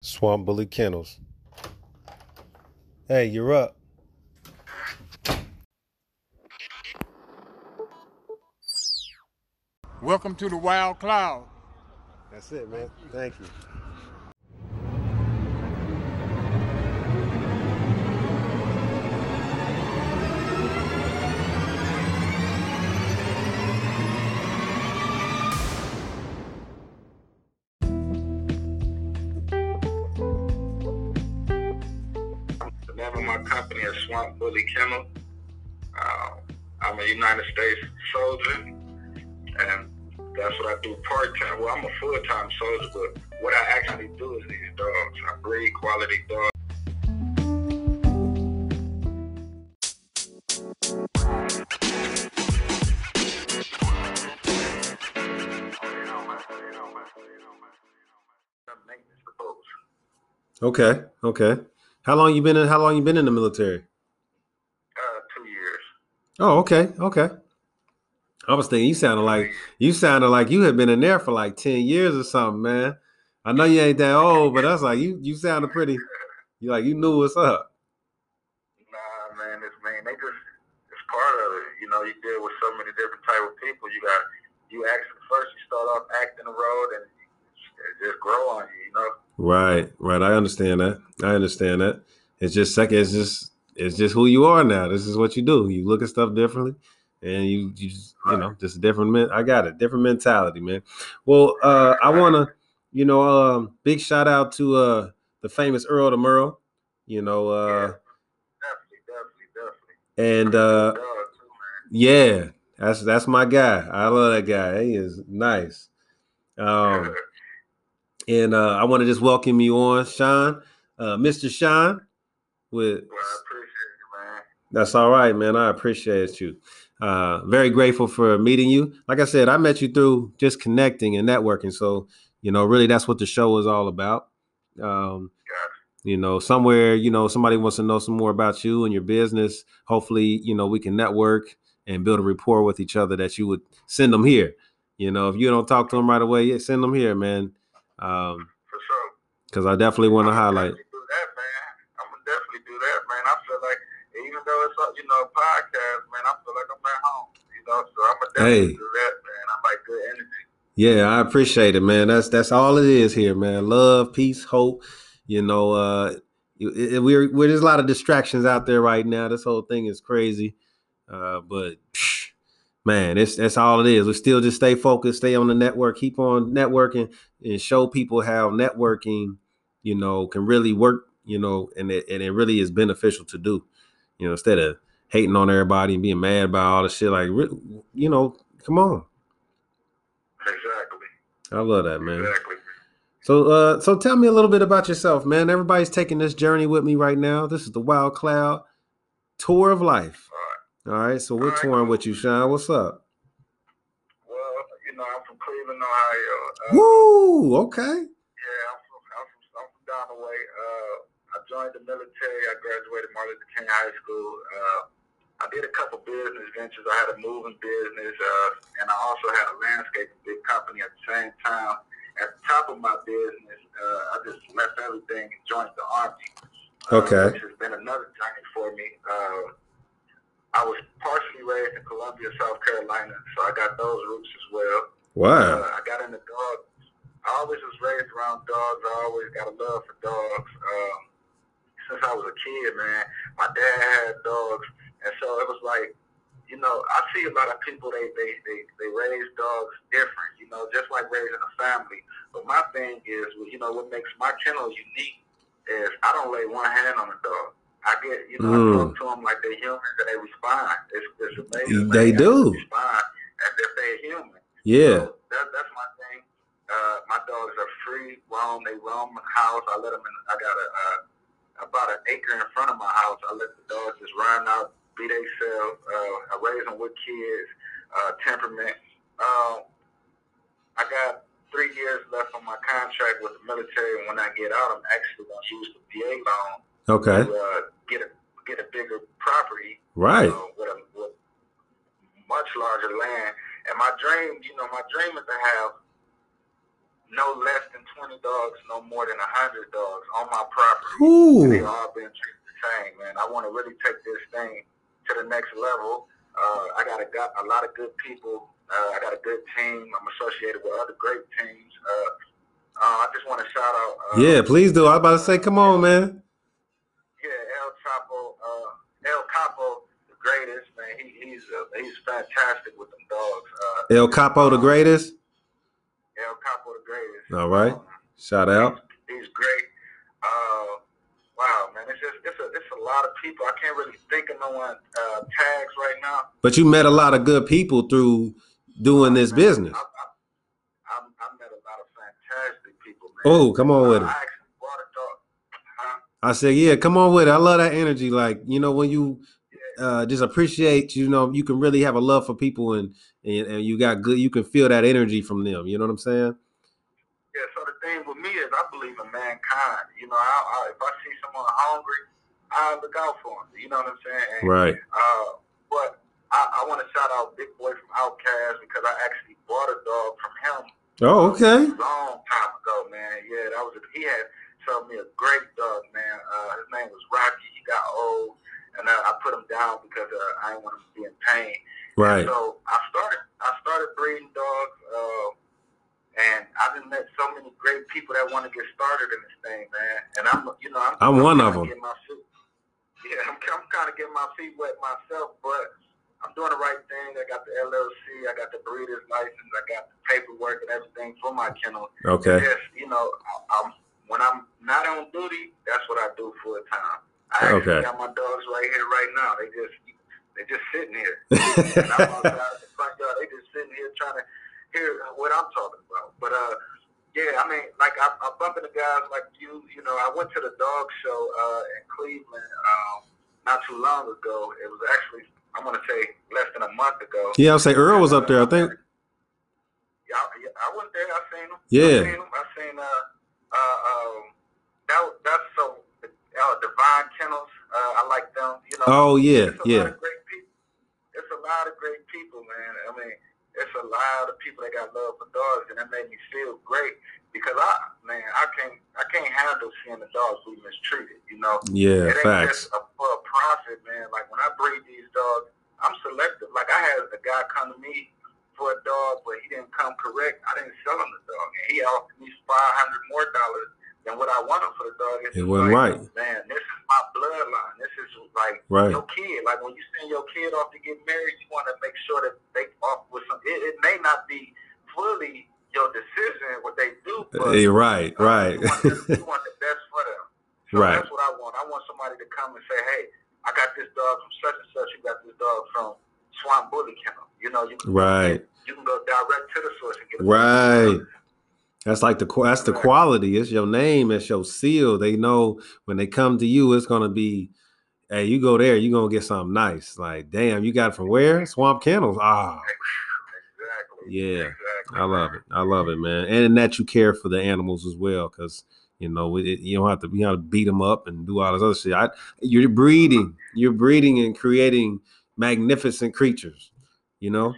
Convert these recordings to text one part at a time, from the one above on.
Swamp Bully Kennels. Hey, you're up. Welcome to the Wild Cloud. That's it, man. Thank you. The name my company is Swamp Bully Kennel. Uh, I'm a United States soldier, and that's what I do part time. Well, I'm a full time soldier, but what I actually do is these dogs. I breed quality dogs. Okay, okay. How long you been in? How long you been in the military? Uh, two years. Oh, okay, okay. I was thinking you sounded like you sounded like you had been in there for like ten years or something, man. I know you ain't that old, but that's like you. You sounded pretty. You like you knew what's up. Nah, man, it's man, they just it's part of it. You know, you deal with so many different type of people. You got you act first. You start off acting the road, and just grow on you. You know. Right, right. I understand that. I understand that. It's just second. It's just it's just who you are now. This is what you do. You look at stuff differently, and you you just you know just a different men. I got it. Different mentality, man. Well, uh, I want to you know um, big shout out to uh the famous Earl the Merle. You know, uh, Definitely, definitely, definitely. and uh, Dog too, man. yeah, that's that's my guy. I love that guy. He is nice. Um, and uh, I want to just welcome you on, Sean, uh, Mr. Sean. With well, you, that's all right, man. I appreciate you. Uh, very grateful for meeting you. Like I said, I met you through just connecting and networking. So you know, really, that's what the show is all about. Um, you know, somewhere, you know, somebody wants to know some more about you and your business. Hopefully, you know, we can network and build a rapport with each other. That you would send them here. You know, if you don't talk to them right away, yeah, send them here, man. Um, For sure. because I definitely want to highlight. Do that, man. I'm gonna definitely do that, man. I feel like even though it's you know a podcast, man, I feel like I'm at home. You know, so I'm gonna definitely Hey. do that, man. I like good energy. Yeah, I appreciate it, man. That's that's all it is here, man. Love, peace, hope. You know, uh, it, it- we're we're there's a lot of distractions out there right now. This whole thing is crazy, uh, but psh, man, it's that's all it is. We still just stay focused, stay on the network, keep on networking, and show people how networking, you know, can really work. You know, and it and it really is beneficial to do. You know, instead of hating on everybody and being mad about all the shit, like you know, come on. Exactly. I love that, man. Exactly. So, uh, so tell me a little bit about yourself, man. Everybody's taking this journey with me right now. This is the Wild Cloud Tour of Life. All right, so we're right, touring cool. with you, Sean. What's up? Well, you know, I'm from Cleveland, Ohio. Uh, Woo! Okay. Yeah, I'm from, I'm from, I'm from down the way. Uh, I joined the military. I graduated Martin Luther King High School. Uh, I did a couple business ventures. I had a moving business, uh, and I also had a landscaping big company at the same time. At the top of my business, uh, I just left everything and joined the Army. uh, Okay. Which has been another journey for me. Uh, I was partially raised in Columbia, South Carolina, so I got those roots as well. Wow. Uh, I got into dogs. I always was raised around dogs. I always got a love for dogs. Um, since I was a kid, man, my dad had dogs, and so it was like, you know, I see a lot of people they they they, they raise dogs different, you know, just like raising a family. But my thing is, you know, what makes my kennel unique is I don't lay one hand on a dog. I get, you know, Mm. I talk to them like they're humans and they respond. It's, it's amazing. They do. respond as if they're human. Yeah. So that, that's my thing. Uh, my dogs are free roam. They roam the house. I let them in. I got a uh, about an acre in front of my house. I let the dogs just run out, be themselves. Uh, I raise them with kids, uh, temperament. Um, I got three years left on my contract with the military, and when I get out, I'm actually going to use the VA loan Okay. to uh, get a get a bigger property Right. uh, with a with much larger land. And my dream, you know, my dream is to have no less than 20 dogs, no more than 100 dogs on my property. They Ooh. all been treated the same, man. I want to really take this thing to the next level. Uh, I got a, got a lot of good people. Uh, I got a good team. I'm associated with other great teams. Uh, uh, I just want to shout out. Uh, Yeah, please do. I was about to say, come on, man. El uh, El Capo, the greatest man. He, he's uh, he's fantastic with them dogs. Uh, El Capo, the greatest. El Capo, the greatest. All right. Um, Shout out. He's great. Uh, wow, man, it's just it's a it's a lot of people. I can't really think of no one uh, tags right now. But you met a lot of good people through doing this Man, business. I, I, I, I met a lot of fantastic people, man. Oh, come on with Uh, it. I actually bought a dog. Huh? I said, yeah, come on with it. I love that energy. Like, you know, when you uh, just appreciate, you know, you can really have a love for people and, and and you got good, you can feel that energy from them. You know what I'm saying? Yeah, so the thing with me is I believe in mankind. You know, I, I, if I see someone hungry, I look out for them. You know what I'm saying? And, Right. Uh, but I, I want to shout out Big Boi from Outkast because I actually bought a dog from him Oh, okay. a long time ago, man. Yeah, that was a, he had sold me a great dog, man. Uh, his name was Rocky. He got old, and uh, I put him down because uh, I didn't want him to be in pain. Right. So I started I started breeding dogs, uh, and I've been met so many great people that want to get started in this thing, man. And I'm you know I'm, I'm one of kinda 'em. getting my feet- yeah, I'm, I'm kind of getting my feet wet myself, but I'm doing the right thing. I got the LLC, I got the breeder's license, I got the paperwork and everything for my kennel. Okay. Yes, you know, I, I'm when I'm not on duty, that's what I do full time. I actually Okay. got my dogs right here, right now. They just they just sitting here. And I'm outside the front yard. They just sitting here trying to hear what I'm talking about. But uh, yeah, I mean, like I, I bump into guys like you. You know, I went to the dog show uh, in Cleveland um, not too long ago. It was actually I'm gonna say less than a month ago. yeah, I'll say Earl was up there, I think. Yeah, I, yeah, I went there. I seen him. Yeah. I seen him. I seen uh uh um that that's so uh, Divine Kennels. Uh, I like them. You know. Oh, yeah, It's a yeah. lot of great people. It's a lot of great people, man. I mean, it's a lot of people that got love for dogs, and that made me feel great because I, man, I can't, I can't handle seeing the dogs be mistreated. You know, Yeah, it ain't facts. just a, for a profit, man. Like when I breed these dogs, I'm selective. Like I had a guy come to me for a dog, but he didn't come correct. I didn't sell him the dog, and he offered me five hundred more dollars than what I wanted for the dog. It's It wasn't like, right. Man, this is my bloodline. This is like Right. your kid. Like when you send your kid off to get married, you want to make sure that they off with some. It, it may not be fully your decision what they do, but Eh, right, uh, right. You want, the, you want the best for them. So Right. That's what I want. I want somebody to come and say, "Hey, I got this dog from such and such. You got this dog from Swamp Bully Kennel. You know, you can Right. You can go direct to the source and get a Right. That's like the that's the quality. It's your name. It's your seal. They know when they come to you, it's gonna be, hey, you go there, you are gonna get something nice. Like, damn, you got it from where? Swamp Kennels. Ah, Exactly. Yeah. Exactly. I love it. I love it, man. And that you care for the animals as well, because you know it, you don't have to you know beat them up and do all this other shit. I, you're breeding, you're breeding and creating magnificent creatures. You know,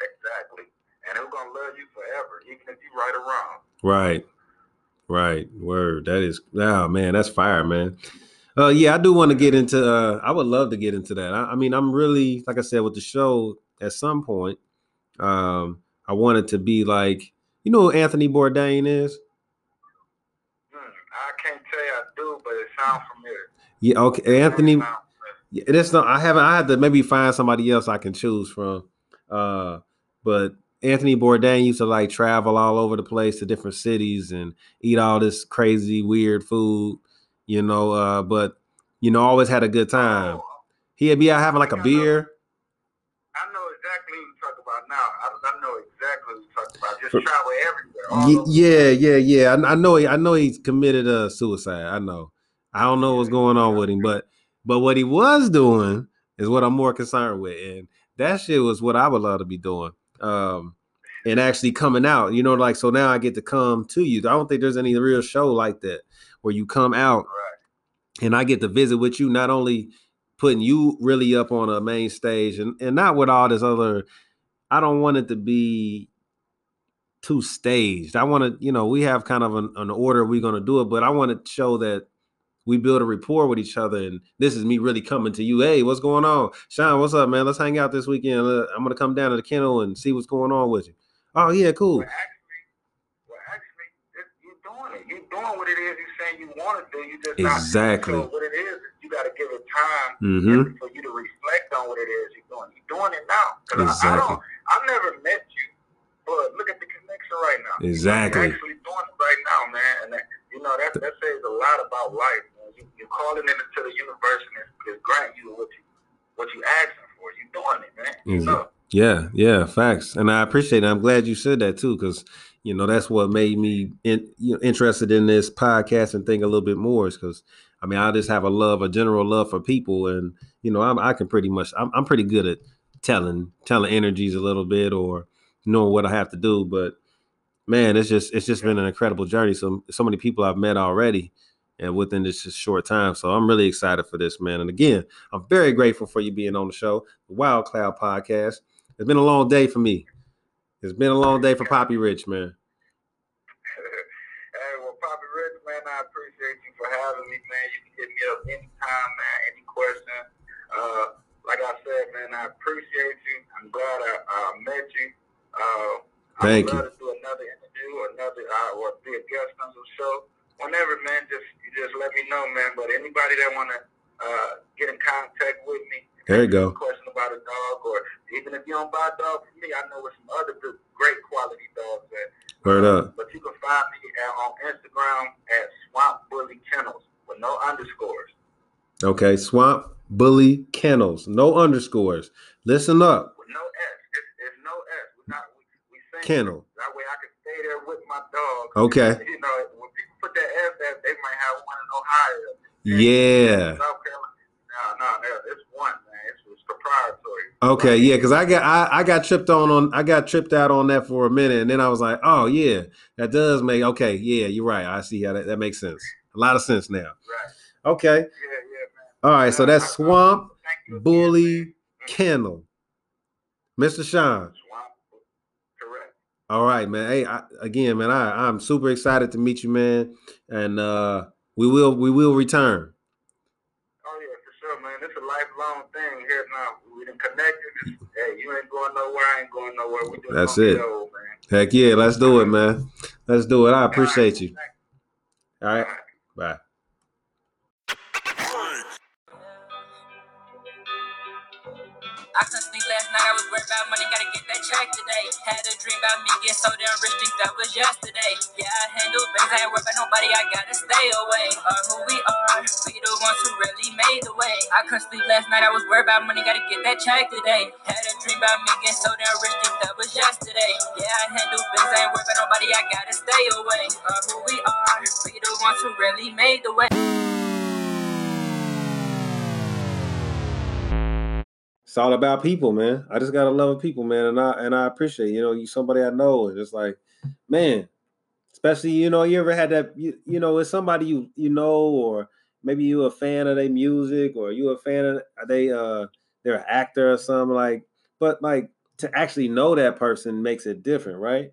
Exactly. And who's gonna love you forever, even if you right or wrong. right, right. Word. That is. Oh man, that's fire, man. Uh, yeah, I do want to get into. Uh, I would love to get into that. I, I mean, I'm really like I said with the show. At some point, um, I wanted to be like, you know, who Anthony Bourdain is. Hmm. I can't tell you I do, but it sounds familiar. Yeah, okay. Anthony, It sound familiar. Yeah, that's not. I haven't. I had to maybe find somebody else I can choose from. Uh, but Anthony Bourdain used to like travel all over the place to different cities and eat all this crazy weird food, you know. Uh, but you know, always had a good time. He'd be out having like a I I know. beer. I know exactly who you talk about now. I, I know exactly who you talk about. Just For- travel everywhere. all Ye- Yeah, yeah, yeah. I, I know. He, I know he's committed uh, suicide. I know. I don't know what's going on with him, but but what he was doing is what I'm more concerned with, and that shit was what I would love to be doing. Um, and actually coming out, you know, like so now I get to come to you. I don't think there's any real show like that where you come out Right. and I get to visit with you, not only putting you really up on a main stage and, and not with all this other, I don't want it to be too staged. I want to, you know, we have kind of an, an order we're going to do it, but I want to show that we build a rapport with each other. And this is me really coming to you. Hey, what's going on? Sean, what's up, man? Let's hang out this weekend. I'm going to come down to the kennel and see what's going on with you. Oh, yeah, cool. Well, actually, well, actually, you're doing it. You're doing what it is you're saying you want to do. You just Exactly. not. What it is, is you got to give it time Mm-hmm. for you to reflect on what it is you're doing. You're doing it now. 'Cause I, I Exactly. don't. I've never met you, but look at the connection right now. Exactly. You're actually doing it right now, man. And that, you know that that says a lot about life. You, you're calling it into the universe and it's, granting you what you what you asking for. You're doing it, man. You it? know. Yeah, yeah, facts. And I appreciate it. I'm glad you said that too, because you know that's what made me in, you know, interested in this podcast and think a little bit more. Is because I mean I just have a love, a general love for people, and you know I'm I can pretty much I'm I'm pretty good at telling telling energies a little bit or knowing what I have to do. But man, it's just it's just been an incredible journey. So so many people I've met already, and within this short time. So I'm really excited for this, man. And again, I'm very grateful for you being on the show, the Wild Cloud Podcast. It's been a long day for me. It's been a long day for Poppy Rich, man. hey, well, Papa Rich, man, I appreciate you for having me, man. You can hit me up anytime, man. Any question. Uh, like I said, man, I appreciate you. I'm glad I, I met you. Uh, Thank I'm you. to do another interview, another uh, or be a guest on the show. Whenever, man, just you just let me know, man. But anybody that wanna uh, get in contact with me, There you go. a Question about a dog, or even if you don't buy a dog from me, I know with some other good, great quality dogs that Word up. but you can find me at, on Instagram at Swamp Bully Kennels with no underscores. Okay, Swamp Bully Kennels, no underscores. Listen up, With no S. It's, it's no S. We're not, we, we Kennel. That way I can stay there with my dog. Okay. You know, when people put that S there, they might Yeah. No, no, no. It's one, man. It's, it's proprietary. Okay, yeah, because I got I, I got tripped on on I got tripped out on that for a minute, and then I was like, oh yeah, that does make okay, yeah, you're right. I see how that, that makes sense. A lot of sense now. Right. Okay. Yeah, yeah, man. All right, so that's Swamp you again, Bully man. Kennel. Mr. Sean. Swamp. Correct. All right, man. Hey, I, again, man, I, I'm super excited to meet you, man. And uh we will we will return. Oh yeah, for sure, man. It's a lifelong thing here now. We done connected. Hey, you ain't going nowhere. I ain't going nowhere. We just That's it. old, man. Heck yeah, let's do it, man. Let's do it. I appreciate you. All All right. right. Bye. I couldn't sleep last night, I was worried about money, gotta get that check today. Had a dream about me getting so damn rich, think that was yesterday. Yeah, I handle things, I ain't worried about nobody, I gotta stay away. Are who we are, we the ones who really made the way. I couldn't sleep last night, I was worried about money, gotta get that check today. Had a dream about me getting so damn rich, think that was yesterday. Yeah, I handle things, I ain't worried about nobody, I gotta stay away. Are who we are, we the ones who really made the way. It's all about people, man. I just gotta love people, man, and I and I appreciate you know you somebody I know, and it's like, man, especially you know you ever had that you, you know it's somebody you you know or maybe you a fan of their music or you a fan of they uh they're an actor or something like, but like to actually know that person makes it different, right?